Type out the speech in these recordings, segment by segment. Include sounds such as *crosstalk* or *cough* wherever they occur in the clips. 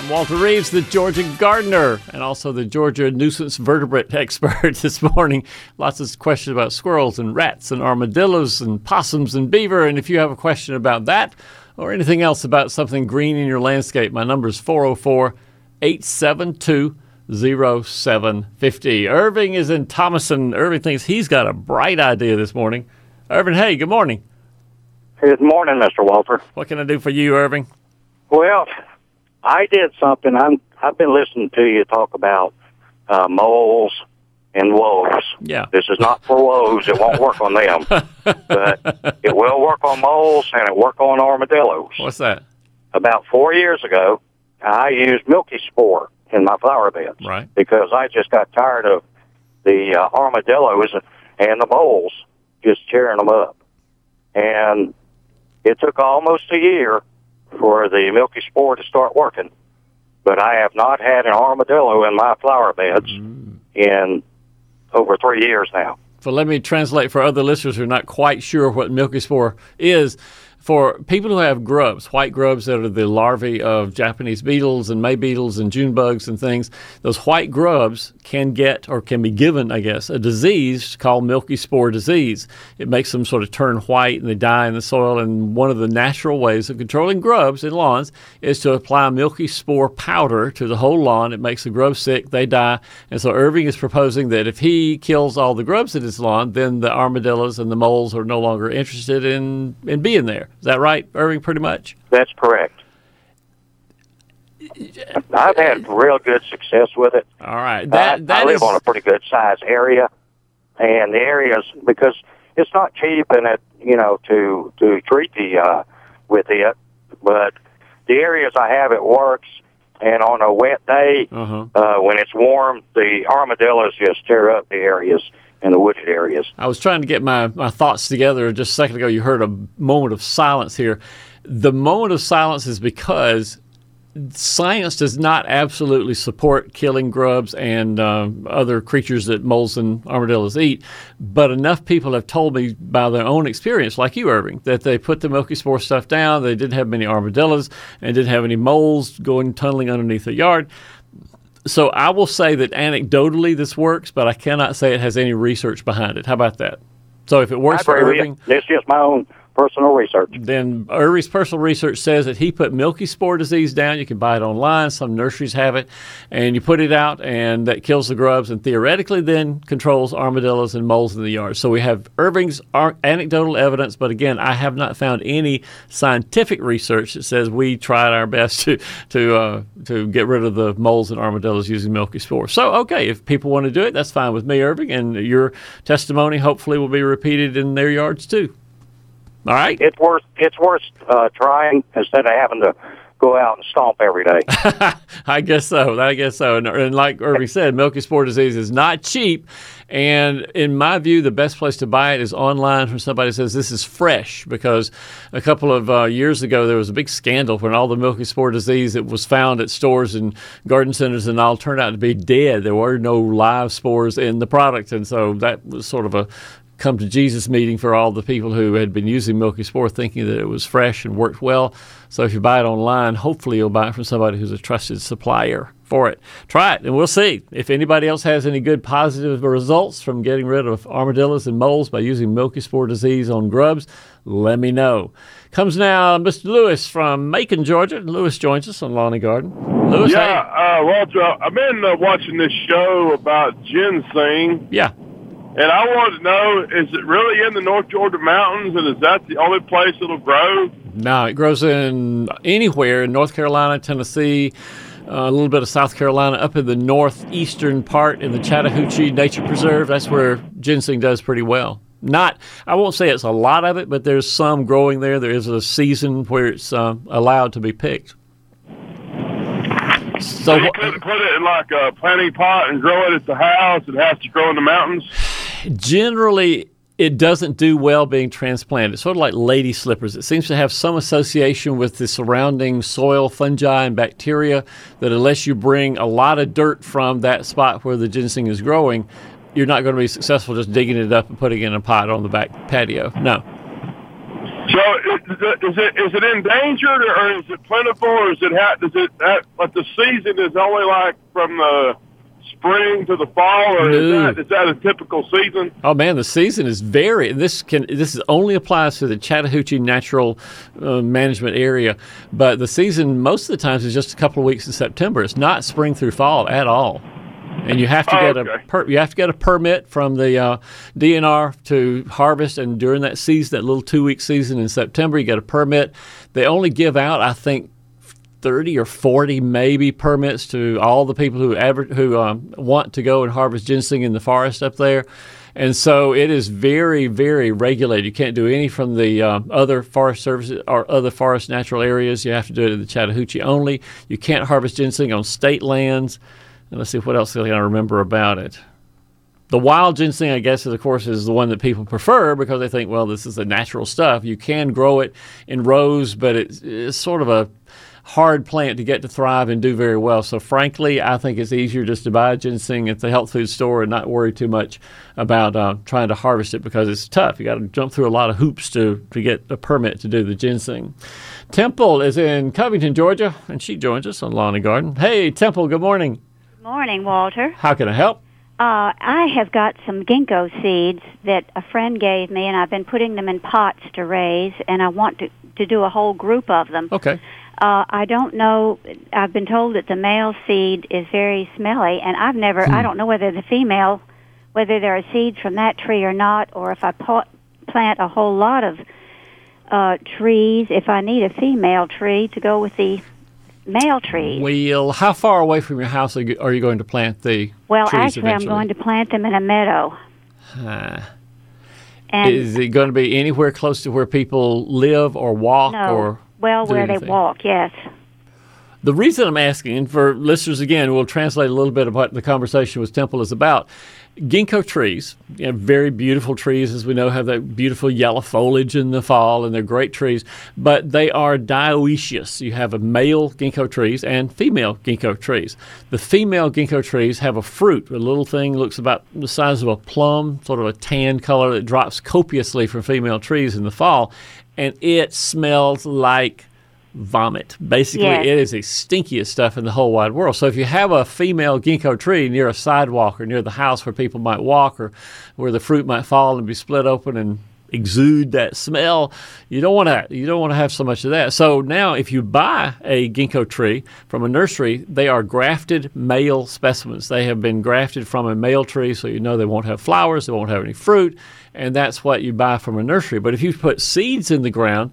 I'm Walter Reeves, the Georgia gardener, and also the Georgia nuisance vertebrate *laughs* expert this morning. Lots of questions about squirrels and rats and armadillos and possums and beaver. And if you have a question about that or anything else about something green in your landscape, my number is 404 872 0750. Irving is in Thomaston. Irving thinks he's got a bright idea this morning. Irving, hey, good morning. Good morning, Mr. Walter. What can I do for you, Irving? Well, I did something. I'm I've been listening to you talk about uh, moles and wolves. Yeah. This is not for wolves. It won't work on them, *laughs* but it will work on moles and it work on armadillos. What's that? About four years ago, I used milky spore in my flower beds Right. because I just got tired of the uh, armadillos and the moles just tearing them up, and it took almost a year for the milky spore to start working. But I have not had an armadillo in my flower beds mm. in over three years now. So let me translate for other listeners who are not quite sure what milky spore is. For people who have grubs, white grubs that are the larvae of Japanese beetles and May beetles and June bugs and things, those white grubs can get or can be given, I guess, a disease called milky spore disease. It makes them sort of turn white and they die in the soil. And one of the natural ways of controlling grubs in lawns is to apply milky spore powder to the whole lawn. It makes the grubs sick, they die. And so Irving is proposing that if he kills all the grubs in his lawn, then the armadillos and the moles are no longer interested in, in being there. Is that right, Irving, pretty much? That's correct. I've had real good success with it. All right. I, That, that I live is- on a pretty good sized area, and the areas because it's not cheap and it you know to to treat the uh, with it, but the areas I have it works. And on a wet day, Uh-huh. uh, when it's warm, the armadillos just tear up the areas in the wooded areas. I was trying to get my, my thoughts together just a second ago. You heard a moment of silence here. The moment of silence is because science does not absolutely support killing grubs and uh, other creatures that moles and armadillos eat, but enough people have told me by their own experience, like you, Irving, that they put the milky spore stuff down. They didn't have many armadillos and didn't have any moles going tunneling underneath the yard. So I will say that anecdotally this works, but I cannot say it has any research behind it. How about that? So if it works I for Irving. It's just my own personal research. then Irving's personal research says that he put milky spore disease down. You can buy it online. Some nurseries have it, and you put it out, and that kills the grubs, and theoretically then controls armadillos and moles in the yard. So we have Irving's anecdotal evidence, but again, I have not found any scientific research that says we tried our best to to uh, to get rid of the moles and armadillos using milky spore. So okay, if people want to do it, that's fine with me, Irving, and your testimony hopefully will be repeated in their yards too. All right. It's worth it's worth uh, trying instead of having to go out and stomp every day. *laughs* I guess so. I guess so. And, and like Irving said, milky spore disease is not cheap. And in my view, the best place to buy it is online from somebody who says this is fresh. Because a couple of uh, years ago, there was a big scandal when all the milky spore disease that was found at stores and garden centers and all turned out to be dead. There were no live spores in the product. And so that was sort of a come to Jesus meeting for all the people who had been using Milky Spore thinking that it was fresh and worked well. So if you buy it online, hopefully you'll buy it from somebody who's a trusted supplier for it. Try it and we'll see. If anybody else has any good positive results from getting rid of armadillos and moles by using Milky Spore disease on grubs, let me know. Comes now Mr. Lewis from Macon, Georgia. Lewis joins us on Lawn and Garden. Lewis, Yeah, hey. uh, Walter, I've been uh, watching this show about ginseng, Yeah. And I wanted to know, is it really in the North Georgia mountains, and is that the only place it'll grow? No, it grows in anywhere in North Carolina, Tennessee, uh, a little bit of South Carolina, up in the northeastern part in the Chattahoochee Nature Preserve. That's where ginseng does pretty well. Not, I won't say it's a lot of it, but there's some growing there. There is a season where it's uh, allowed to be picked. So you couldn't put it in like a planting pot and grow it at the house. It has to grow in the mountains. Generally it doesn't do well being transplanted. It's sort of like lady slippers. It seems to have some association with the surrounding soil, fungi, and bacteria that unless you bring a lot of dirt from that spot where the ginseng is growing, you're not going to be successful just digging it up and putting it in a pot on the back patio. No. So is it is it, endangered or is it plentiful or is it ha- does it that but the season is only like from the spring to the fall or is that is that a typical season? Oh man, the season is very. This can this is only applies to the Chattahoochee Natural uh, Management Area, but the season most of the times is just a couple of weeks in September. It's not spring through fall at all, and you have to Oh, get a per, you have to get a permit from the uh, DNR to harvest. And during that season, that little two week season in September, you get a permit. They only give out, I think, 30 or 40 maybe permits to all the people who ever who um, want to go and harvest ginseng in the forest up there. And so it is very, very regulated. You can't do any from the uh, other forest services or other forest natural areas. You have to do it in the Chattahoochee only. You can't harvest ginseng on state lands. And let's see what else can I remember about it. The wild ginseng, I guess, is, of course, is the one that people prefer because they think, well, this is the natural stuff. You can grow it in rows, but it's, it's sort of a hard plant to get to thrive and do very well. So, frankly, I think it's easier just to buy ginseng at the health food store and not worry too much about uh, trying to harvest it because it's tough. You got to jump through a lot of hoops to, to get a permit to do the ginseng. Temple is in Covington, Georgia, and she joins us on Lawn and Garden. Hey, Temple, good morning. Good morning, Walter. How can I help? Uh, I have got some ginkgo seeds that a friend gave me, and I've been putting them in pots to raise, and I want to, to do a whole group of them. Okay. Uh, I don't know. I've been told that the male seed is very smelly, and I've never. I don't know whether the female, whether there are seeds from that tree or not, or if I pot, plant a whole lot of uh, trees, if I need a female tree to go with the male trees. Well, how far away from your house are you, are you going to plant the well, actually, eventually? I'm going to plant them in a meadow. and Is it going to be anywhere close to where people live or walk no, or well, where they walk, yes. The reason I'm asking, and for listeners again, we'll translate a little bit of what the conversation with Temple is about. Ginkgo trees, you know, very beautiful trees, as we know, have that beautiful yellow foliage in the fall, and they're great trees. But they are dioecious. You have a male ginkgo trees and female ginkgo trees. The female ginkgo trees have a fruit, a little thing looks about the size of a plum, sort of a tan color that drops copiously from female trees in the fall, and it smells like vomit. Basically, Yes. it is the stinkiest stuff in the whole wide world. So if you have a female ginkgo tree near a sidewalk or near the house where people might walk or where the fruit might fall and be split open and exude that smell, you don't want to you don't want to have so much of that. So now if you buy a ginkgo tree from a nursery, they are grafted male specimens. They have been grafted from a male tree so you know they won't have flowers, they won't have any fruit, and that's what you buy from a nursery. But if you put seeds in the ground,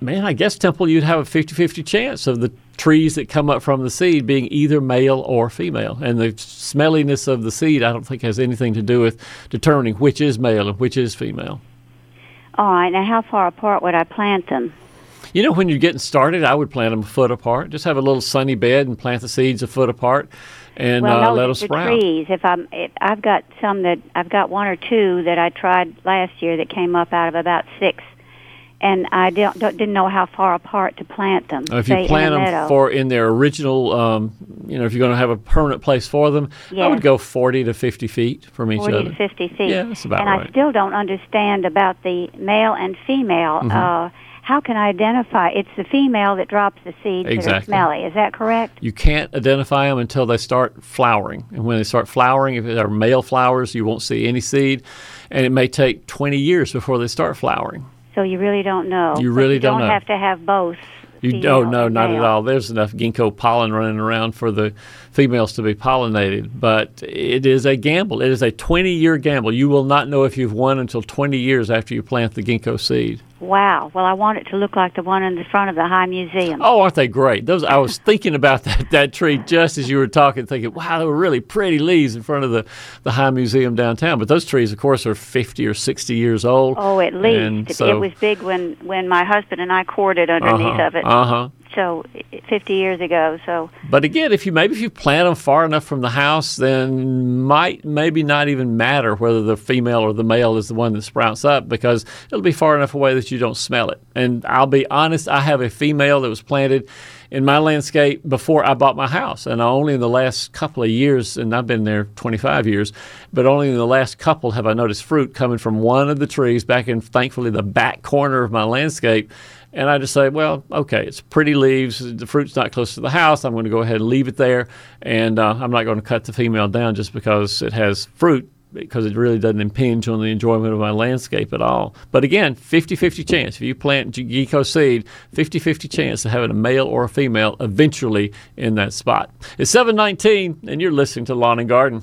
man, I guess Temple, you'd have a 50 50 chance of the trees that come up from the seed being either male or female. And the smelliness of the seed, I don't think, has anything to do with determining which is male and which is female. All right. Now, how far apart would I plant them? You know, when you're getting started, I would plant them a foot apart. Just have a little sunny bed and plant the seeds a foot apart and well, uh, no, let them the sprout. trees. If I'm, if I've got some that I've got one or two that I tried last year that came up out of about six, and I don't, don't didn't know how far apart to plant them. If you plant them for in their original, um, you know, if you're going to have a permanent place for them, I would go 40 to 50 feet from each 40 other. to 50 feet. Yeah, that's about and right. I still don't understand about the male and female. Mm-hmm. Uh, how can I identify? It's the female that drops the seeds that are Exactly. smelly. Is that correct? You can't identify them until they start flowering. And when they start flowering, if they're male flowers, you won't see any seed. And it may take 20 years before they start flowering. So you really don't know. You really you don't don't know. have to have both. You oh no, and not at all. There's enough ginkgo pollen running around for the females to be pollinated, but it is a gamble. It is a 20 year gamble. You will not know if you've won until 20 years after you plant the ginkgo seed. Wow. Well, I want it to look like the one in the front of the High Museum. Oh, aren't they great? Those I was thinking about that that tree just as you were talking, thinking, wow, they were really pretty leaves in front of the the High Museum downtown. But those trees, of course, are 50 or 60 years old. Oh, at least so- it was big when when my husband and I courted underneath uh-huh, of it. Uh huh. So 50 years ago. So, But again, if you maybe if you plant them far enough from the house, then might maybe not even matter whether the female or the male is the one that sprouts up because it'll be far enough away that you don't smell it. And I'll be honest, I have a female that was planted in my landscape before I bought my house, and only in the last couple of years, and I've been there 25 years, but only in the last couple have I noticed fruit coming from one of the trees back in, thankfully, the back corner of my landscape. And I just say, well, okay, it's pretty leaves. The fruit's not close to the house. I'm going to go ahead and leave it there. And uh, I'm not going to cut the female down just because it has fruit because it really doesn't impinge on the enjoyment of my landscape at all. But again, 50 50 chance. If you plant Ginkgo seed, 50 50 chance of having a male or a female eventually in that spot. It's 719, and you're listening to Lawn and Garden.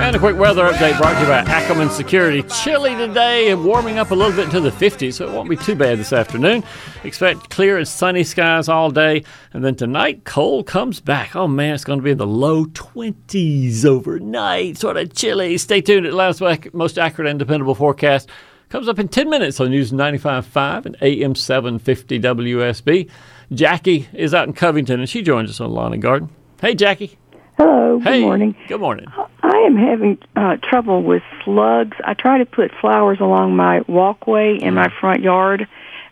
And a quick weather update brought to you by Ackerman Security. Chilly today and warming up a little bit into the 50s, so it won't be too bad this afternoon. Expect clear and sunny skies all day. And then tonight, cold comes back. Oh man, it's going to be in the low 20s overnight. Sort of chilly. Stay tuned. Atlanta's most accurate and dependable forecast comes up in 10 minutes on News 95.5 and AM 750 WSB. Jackie is out in Covington and she joins us on Lawn and Garden. Hey, Jackie. Hello. Good hey. morning. Good morning. I am having uh, trouble with slugs. I try to put flowers along my walkway in my front yard,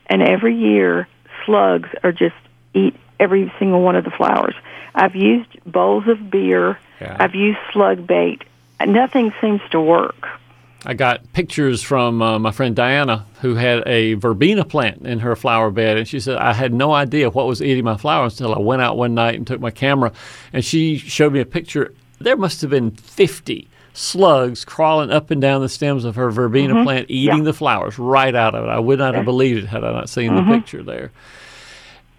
and every year slugs are just eat every single one of the flowers. I've used bowls of beer. Yeah. I've used slug bait. Nothing seems to work. I got pictures from uh, my friend Diana, who had a verbena plant in her flower bed, and she said I had no idea what was eating my flowers until I went out one night and took my camera, and she showed me a picture. There must have been fifty slugs crawling up and down the stems of her verbena plant, eating Yeah. the flowers right out of it. I would not have believed it had I not seen the picture there.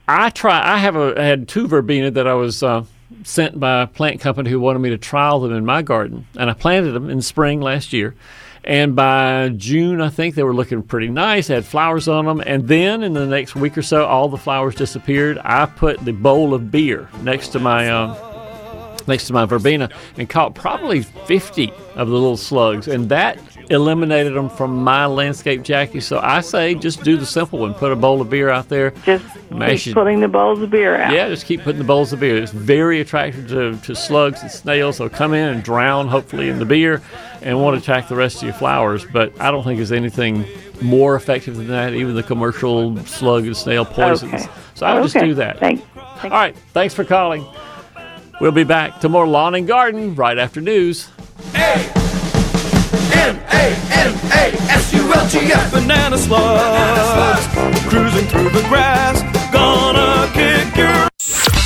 I try. I have a I had two verbena that I was uh, sent by a plant company who wanted me to trial them in my garden, and I planted them in spring last year. And by June, I think they were looking pretty nice. Had flowers on them. And then in the next week or so, all the flowers disappeared. I put the bowl of beer next to my um, next to my verbena and caught probably 50 of the little slugs. And that eliminated them from my landscape, Jackie. So I say just do the simple one. Put a bowl of beer out there. Just keep it. putting the bowls of beer out. Yeah, just keep putting the bowls of beer. It's very attractive to, to slugs and snails. They'll come in and drown, hopefully, in the beer and won't attack the rest of your flowers. But I don't think there's anything more effective than that, even the commercial slug and snail poisons. Okay. So I would just do that. Thank, All right, thanks for calling. We'll be back to more lawn and garden right after news. M-A-N-A-S-U-L-G-F Banana slugs Cruising through the grass Gonna your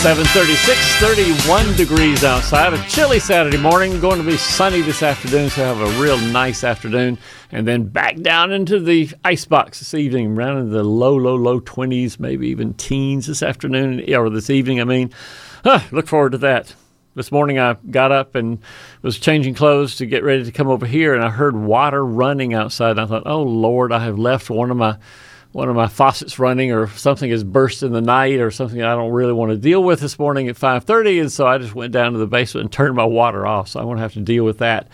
736, 31 degrees outside. A chilly Saturday morning. Going to be sunny this afternoon, so have a real nice afternoon. And then back down into the icebox this evening, around in the low, low, low 20s, maybe even teens this afternoon, or this evening, I mean. Huh, look forward to that. This morning I got up and was changing clothes to get ready to come over here, and I heard water running outside. And I thought, oh, Lord, I have left one of my one of my faucets running or something has burst in the night or something I don't really want to deal with this morning at 5:30 and so I just went down to the basement and turned my water off so I won't have to deal with that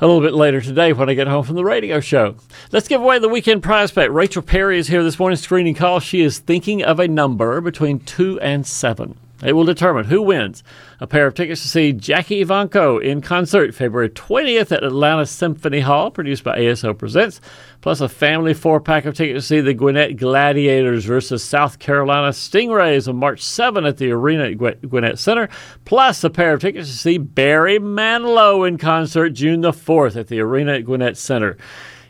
a little bit later today when I get home from the radio show. Let's give away the weekend prize pack. Rachel Perry is here this morning screening call. She is thinking of a number between 2 and 7. It will determine who wins a pair of tickets to see Jackie Evancho in concert February 20th at Atlanta Symphony Hall, produced by ASO Presents, plus a family four pack of tickets to see the Gwinnett Gladiators versus South Carolina Stingrays on March 7 at the Arena at Gwinnett Center, plus a pair of tickets to see Barry Manilow in concert June the 4th at the Arena at Gwinnett Center.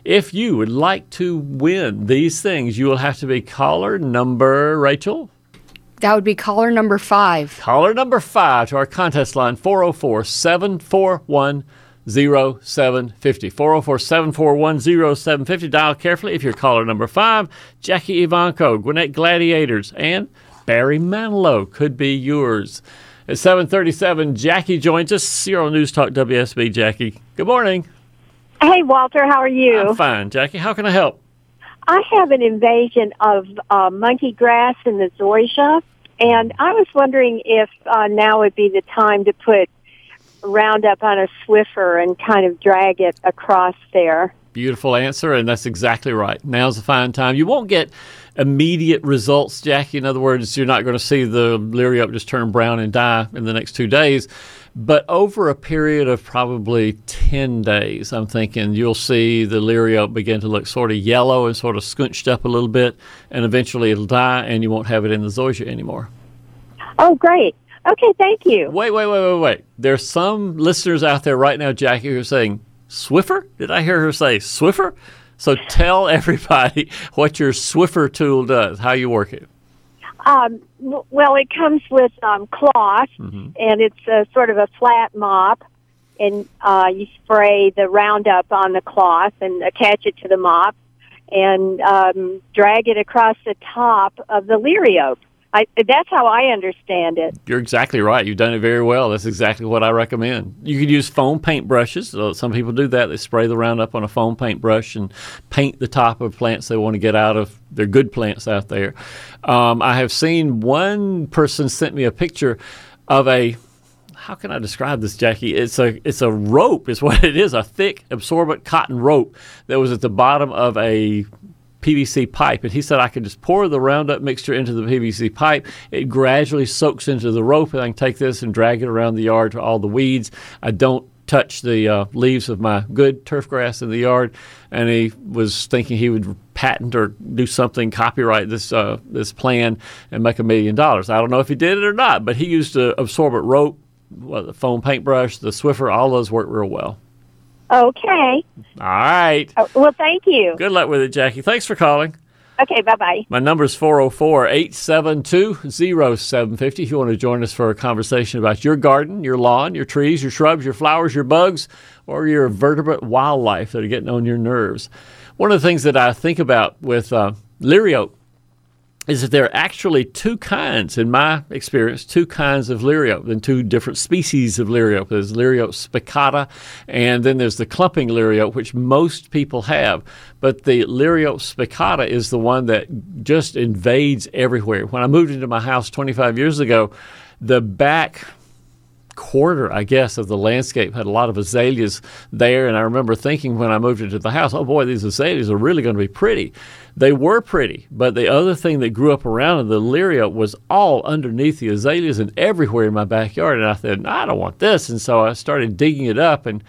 If you would like to win these things, you will have to be caller number, Rachel. That would be caller number five. Caller number five to our contest line 404 741 0750. 404 741 0750. Dial carefully if you're caller number five. Jackie Evancho, Gwinnett Gladiators, and Barry Manilow could be yours. At 737, Jackie joins us. You're on News Talk WSB, Jackie. Good morning. Hey, Walter, how are you? I'm fine, Jackie. How can I help? I have an invasion of uh, monkey grass in the zoysia, and I was wondering if uh, now would be the time to put Roundup on a Swiffer and kind of drag it across there. Beautiful answer, and that's exactly right. Now's a fine time. You won't get immediate results, Jackie. In other words, you're not going to see the Liriope just turn brown and die in the next two days. But over a period of probably 10 days, I'm thinking you'll see the Liriope begin to look sort of yellow and sort of scunched up a little bit, and eventually it'll die, and you won't have it in the zoysia anymore. Oh, great. Okay, thank you. Wait, wait, wait, wait, wait. There's some listeners out there right now, Jackie, who are saying, Swiffer? Did I hear her say Swiffer? So tell *laughs* everybody what your Swiffer tool does, how you work it. Um, well, it comes with um, cloth, and it's a, sort of a flat mop, and uh, you spray the Roundup on the cloth and attach it to the mop, and um, drag it across the top of the Liriope. I, that's how I understand it. You're exactly right. You've done it very well. That's exactly what I recommend. You could use foam paint brushes. Some people do that. They spray the Roundup on a foam paint brush and paint the top of plants they want to get out of. They're good plants out there. Um, I have seen one person sent me a picture of a how can I describe this, Jackie? It's a it's a rope, is *laughs* what it is, a thick absorbent cotton rope that was at the bottom of a PVC pipe. And he said I can just pour the Roundup mixture into the PVC pipe. It gradually soaks into the rope, and I can take this and drag it around the yard to all the weeds. I don't touch the uh, leaves of my good turf grass in the yard. And he was thinking he would patent or do something, copyright this uh, this plan, and make a million dollars. I don't know if he did it or not, but he used a absorbent rope, well, the foam paintbrush, the Swiffer. All those work real well. Okay. All right. Uh, well, thank you. Good luck with it, Jackie. Thanks for calling. Okay, bye bye. My number is 404 872 0750. If you want to join us for a conversation about your garden, your lawn, your trees, your shrubs, your flowers, your bugs, or your vertebrate wildlife that are getting on your nerves. One of the things that I think about with uh, is that there are actually two kinds, in my experience, two kinds of Liriope and two different species of Liriope. There's Liriope spicata, and then there's the clumping Liriope, which most people have. But the Liriope spicata is the one that just invades everywhere. When I moved into my house 25 years ago, the back quarter, I guess, of the landscape had a lot of azaleas there. And I remember thinking when I moved into the house, oh boy, these azaleas are really going to be pretty. They were pretty, but the other thing that grew up around in the Liriope was all underneath the azaleas and everywhere in my backyard. And I said, I don't want this. And so I started digging it up and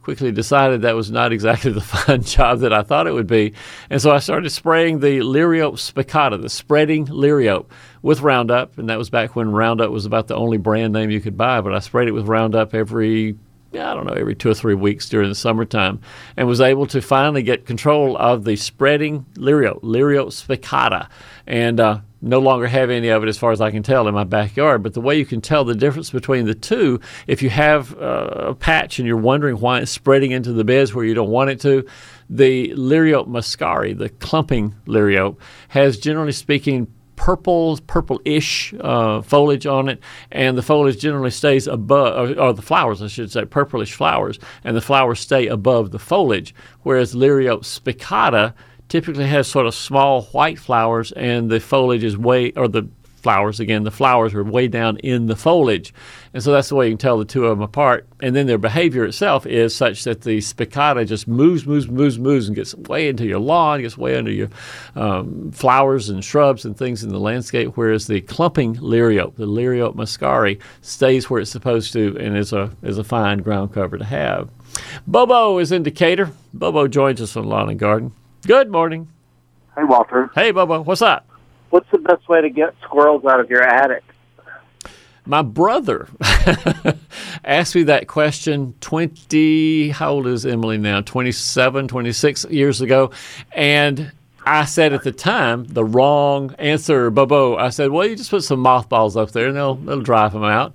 quickly decided that was not *laughs* exactly the fun job that I thought it would be. And so I started spraying the Liriope spicata, the spreading Liriope, with Roundup. And that was back when Roundup was about the only brand name you could buy. But I sprayed it with Roundup every I don't know, every two or three weeks during the summertime, and was able to finally get control of the spreading Liriope, Liriope spicata, and uh, no longer have any of it as far as I can tell in my backyard. But the way you can tell the difference between the two, if you have uh, a patch and you're wondering why it's spreading into the beds where you don't want it to, the Liriope muscari, the clumping Liriope, has generally speaking purple, purple-ish uh, foliage on it, and the foliage generally stays above, or, or, the flowers, I should say, purplish flowers, and the flowers stay above the foliage. Whereas Liriope spicata typically has sort of small white flowers, and the foliage is way, or the flowers again, the flowers are way down in the foliage. And so that's the way you can tell the two of them apart. And then their behavior itself is such that the spicata just moves, moves, moves, moves, and gets way into your lawn, gets way under your um, flowers and shrubs and things in the landscape, whereas the clumping liriope, the liriope muscari, stays where it's supposed to and is a, is a fine ground cover to have. Bobo is in Decatur. Bobo joins us on Lawn and Garden. Good morning. Hey, Walter. Hey, Bobo. What's up? What's the best way to get squirrels out of your attic? My brother *laughs* asked me that question 20, how old is Emily now? 27, 26 years ago. And I said at the time the wrong answer, Bobo. I said, well, you just put some mothballs up there and they'll, they'll drive them out.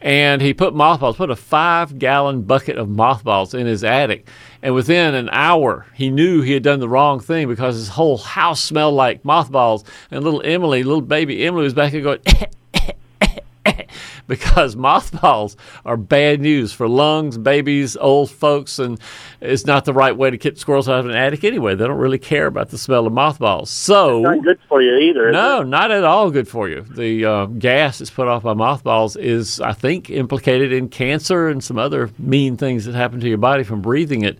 And he put mothballs, put a five gallon bucket of mothballs in his attic. And within an hour, he knew he had done the wrong thing because his whole house smelled like mothballs. And little Emily, little baby Emily, was back there going, *laughs* *laughs* because mothballs are bad news for lungs, babies, old folks, and it's not the right way to keep squirrels out of an attic anyway. They don't really care about the smell of mothballs. So Not good for you either. no, not at all good for you. The uh, gas that's put off by mothballs is, I think, implicated in cancer and some other mean things that happen to your body from breathing it.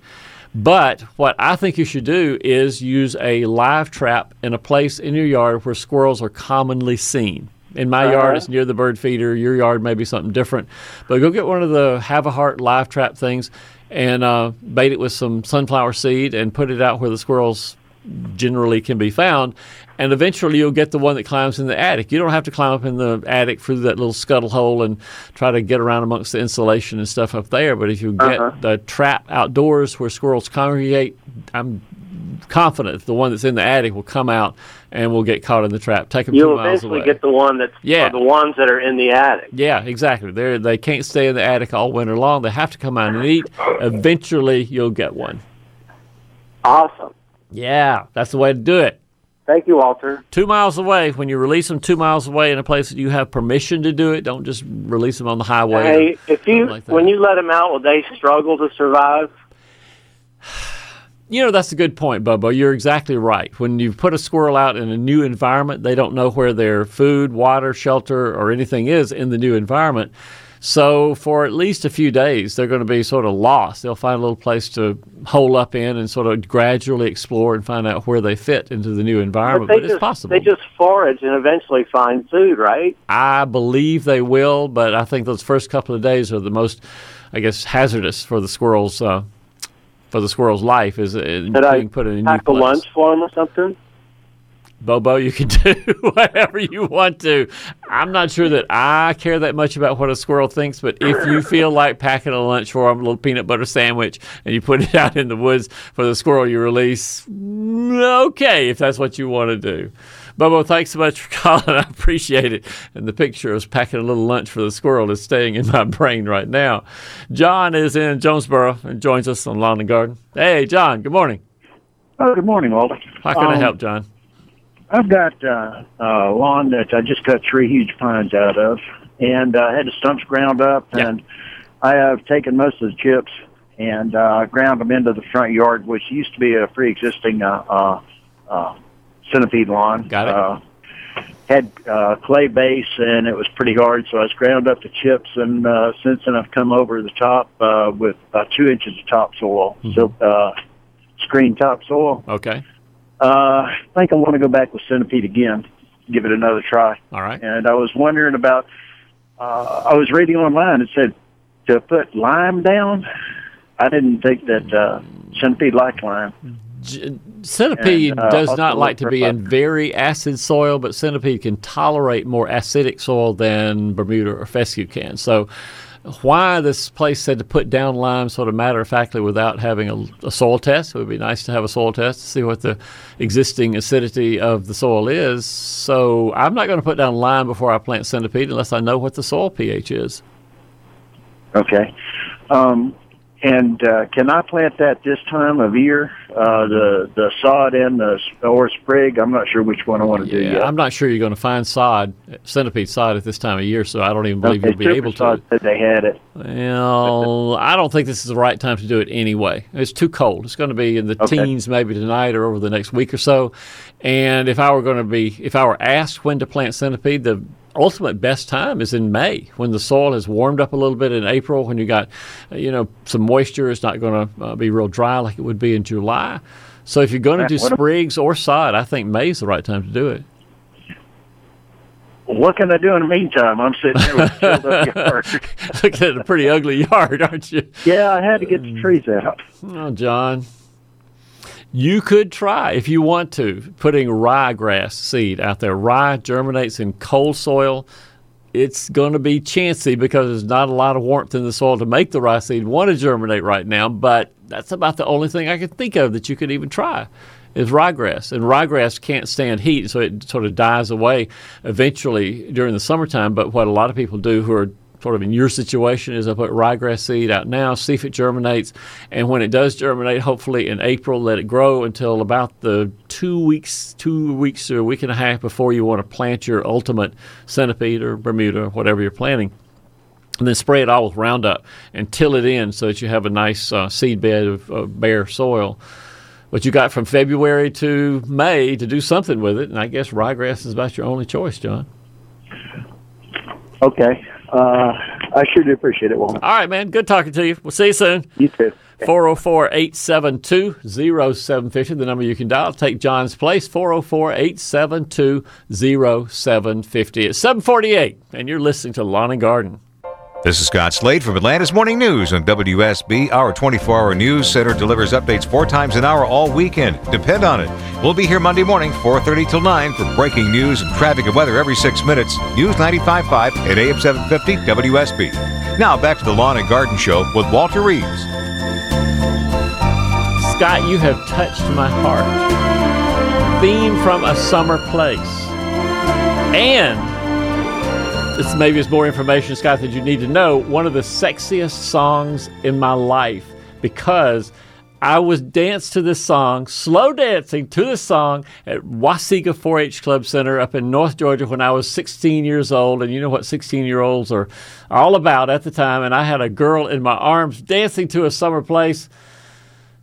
But what I think you should do is use a live trap in a place in your yard where squirrels are commonly seen. In my yard, Uh-huh. it's near the bird feeder. Your yard may be something different. But go get one of the Havahart live trap things and uh, bait it with some sunflower seed and put it out where the squirrels generally can be found. And eventually you'll get the one that climbs in the attic. You don't have to climb up in the attic through that little scuttle hole and try to get around amongst the insulation and stuff up there. But if you get Uh-huh. the trap outdoors where squirrels congregate, I'm confident the one that's in the attic will come out and will get caught in the trap. Take them 2 You'll miles eventually away. get the one that's Yeah. the ones that are in the attic. Yeah, exactly. They they can't stay in the attic all winter long. They have to come out and eat. Eventually, you'll get one. Awesome. Yeah, that's the way to do it. Thank you, Walter. Two miles away. When you release them two miles away in a place that you have permission to do it, don't just release them on the highway. Hey, if you like that. when you let them out, will they struggle to survive? *sighs* You know, that's a good point, Bubba. You're exactly right. When you put a squirrel out in a new environment, they don't know where their food, water, shelter, or anything is in the new environment. So, for at least a few days, they're going to be sort of lost. They'll find a little place to hole up in and sort of gradually explore and find out where they fit into the new environment. But, it's just possible. they just forage and eventually find food, right? I believe they will, but I think those first couple of days are the most, I guess, hazardous for the squirrel's uh, for the squirrel's life is uh, Should I being put in a new pack a place. lunch for him or something? Bobo, you can *laughs* do whatever you want to. I'm not sure that I care that much about what a squirrel thinks, but if you feel like packing a lunch for him, a little peanut butter sandwich, and you put it out in the woods for the squirrel you release, mm, okay, if that's what you want to do. Bobo, thanks so much for *laughs* calling. I appreciate it. And the picture of packing a little lunch for the squirrel is staying in my *laughs* brain right now. John is in Jonesboro and joins us on Lawn and Garden. Hey, John, good morning. Oh, good morning, Walter. How can I Um, help, John? I've got uh, a lawn that I just cut three huge pines out of, and uh, had the stumps ground up, and I have taken most of the chips and uh, ground them into the front yard, which used to be a pre-existing uh, uh, uh, centipede lawn. Got it. Uh, had uh, clay base, and it was pretty hard, so I just ground up the chips, and uh, since then I've come over the top uh, with about two inches of topsoil, so uh, screen topsoil. Okay. Uh, I think I want to go back with centipede again, give it another try. All right. And I was wondering about. Uh, I was reading online. It said to put lime down. I didn't think that uh, centipede liked lime. Centipede And, uh, does not like to be in very acid soil, but centipede can tolerate more acidic soil than Bermuda or fescue can. So, why this place said to put down lime sort of matter of factly without having a, a soil test? It would be nice to have a soil test to see what the existing acidity of the soil is. So, I'm not going to put down lime before I plant centipede unless I know what the soil pH is. Okay. Um, and uh, can I plant that this time of year? Uh, the the sod and the or sprig. I'm not sure which one I want to do Yeah, yet. I'm not sure you're going to find sod, centipede sod at this time of year, so I don't even believe okay, you'll be able to. Said they had it. Well, I don't think this is the right time to do it anyway. It's too cold. It's going to be in the Okay. teens maybe tonight or over the next week or so. And if I were going to be, if I were asked when to plant centipede, the ultimate best time is in May when the soil has warmed up a little bit in April, when you got, uh, you know, some moisture. It's not going to uh, be real dry like it would be in July. So if you're going to do sprigs or sod, I think May's the right time to do it. What can I do in the meantime? I'm sitting here with a up *laughs* yard. Looking at a pretty ugly *laughs* yard, aren't you? Yeah, I had to get the trees out. Oh, John. You could try, if you want to, putting ryegrass seed out there. Rye germinates in cold soil it's going to be chancy because there's not a lot of warmth in the soil to make the rye seed want to germinate right now. But that's about the only thing I can think of that you could even try is ryegrass. And ryegrass can't stand heat, so it sort of dies away eventually during the summertime. But what a lot of people do who are sort of in your situation is I put ryegrass seed out now, see if it germinates, and when it does germinate, hopefully in April, let it grow until about the two weeks, two weeks or a week and a half before you want to plant your ultimate centipede or Bermuda or whatever you're planting. And then spray it all with Roundup and till it in so that you have a nice uh, seed bed of, of bare soil. But you got from February to May to do something with it, and I guess ryegrass is about your only choice, John. Okay. Uh, I sure do appreciate it, Walter. All right, man. Good talking to you. We'll see you soon. You too. 404 872 0750, the number you can dial. Take John's place, 404 872 0750. It's 748, and you're listening to Lawn and Garden. This is Scott Slade from Atlanta's Morning News on WSB. Our 24 hour news center delivers updates four times an hour all weekend. Depend on it. We'll be here Monday morning, 4.30 till 9 for breaking news and traffic and weather every six minutes. News 95.5 at AM 750 WSB. Now back to the Lawn and Garden Show with Walter Reeves. Scott, you have touched my heart. Theme from a summer place. And this maybe is more information, Scott, that you need to know. One of the sexiest songs in my life because I was danced to this song, slow dancing to this song at Wahsega 4 H Club Center up in North Georgia when I was 16 years old. And you know what 16 year olds are all about at the time. And I had a girl in my arms dancing to a summer place. *sighs*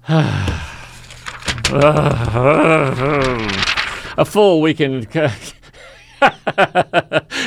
*sighs* a full weekend. *laughs* *laughs*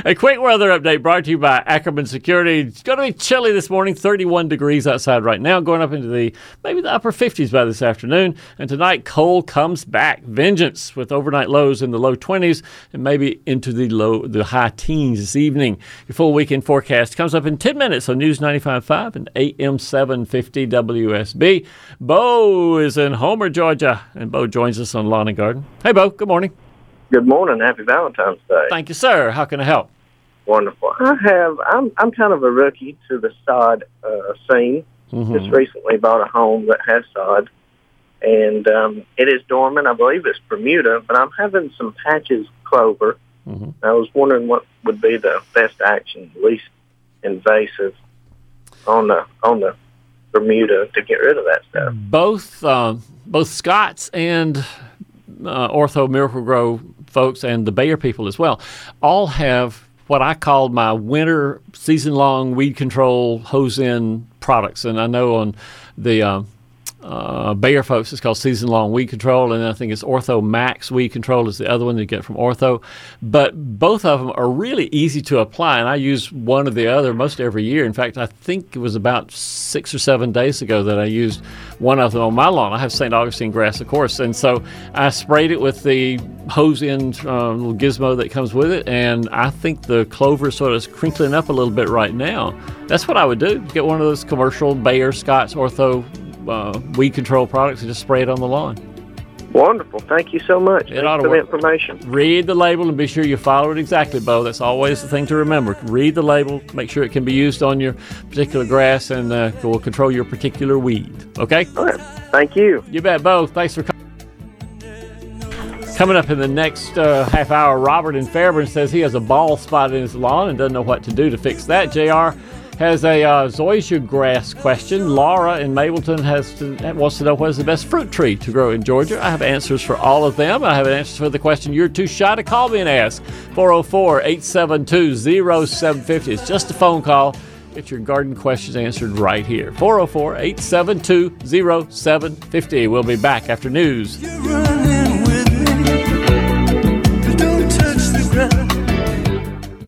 a quick weather update brought to you by Ackerman Security. It's going to be chilly this morning, 31 degrees outside right now, going up into the maybe the upper 50s by this afternoon. And tonight, cold comes back, vengeance, with overnight lows in the low 20s and maybe into the low, the high teens this evening. Your full weekend forecast comes up in 10 minutes on News 95.5 and AM 750 WSB. Bo is in Homer, Georgia, and Bo joins us on Lawn and Garden. Hey, Bo. Good morning. Good morning. Happy Valentine's Day. Thank you, sir. How can I help? Wonderful. I have. I'm. I'm kind of a rookie to the sod uh, scene. Mm-hmm. Just recently bought a home that has sod, and um, it is dormant. I believe it's Bermuda, but I'm having some patches of clover. Mm-hmm. I was wondering what would be the best action, least invasive, on the on the Bermuda to get rid of that stuff. Both um, both Scott's and uh, Ortho Miracle-Gro folks and the Bayer people as well all have what I call my winter season long weed control hose in products. And I know on the uh, uh, Bayer folks, it's called season long weed control, and I think it's Ortho Max weed control is the other one you get from Ortho. But both of them are really easy to apply, and I use one or the other most every year. In fact, I think it was about six or seven days ago that I used one of them on my lawn. I have St. Augustine grass, of course, and so I sprayed it with the hose in uh, little gizmo that comes with it, and I think the clover sort of is crinkling up a little bit right now. That's what I would do. Get one of those commercial Bayer, Scott's, Ortho uh, weed control products and just spray it on the lawn. Wonderful. Thank you so much. It Thanks ought to for the information. Read the label and be sure you follow it exactly, Bo. That's always the thing to remember. Read the label, make sure it can be used on your particular grass, and uh, will control your particular weed. Okay? All right. Thank you. You bet, Bo. Thanks for coming. Coming up in the next uh, half hour, Robert in Fairburn says he has a bald spot in his lawn and doesn't know what to do to fix that. JR has a uh, zoysia grass question. Laura in Mableton has to, wants to know what is the best fruit tree to grow in Georgia. I have answers for all of them. I have an answer for the question you're too shy to call me and ask. 404 872 0750. It's just a phone call. Get your garden questions answered right here. 404 872 0750. We'll be back after news.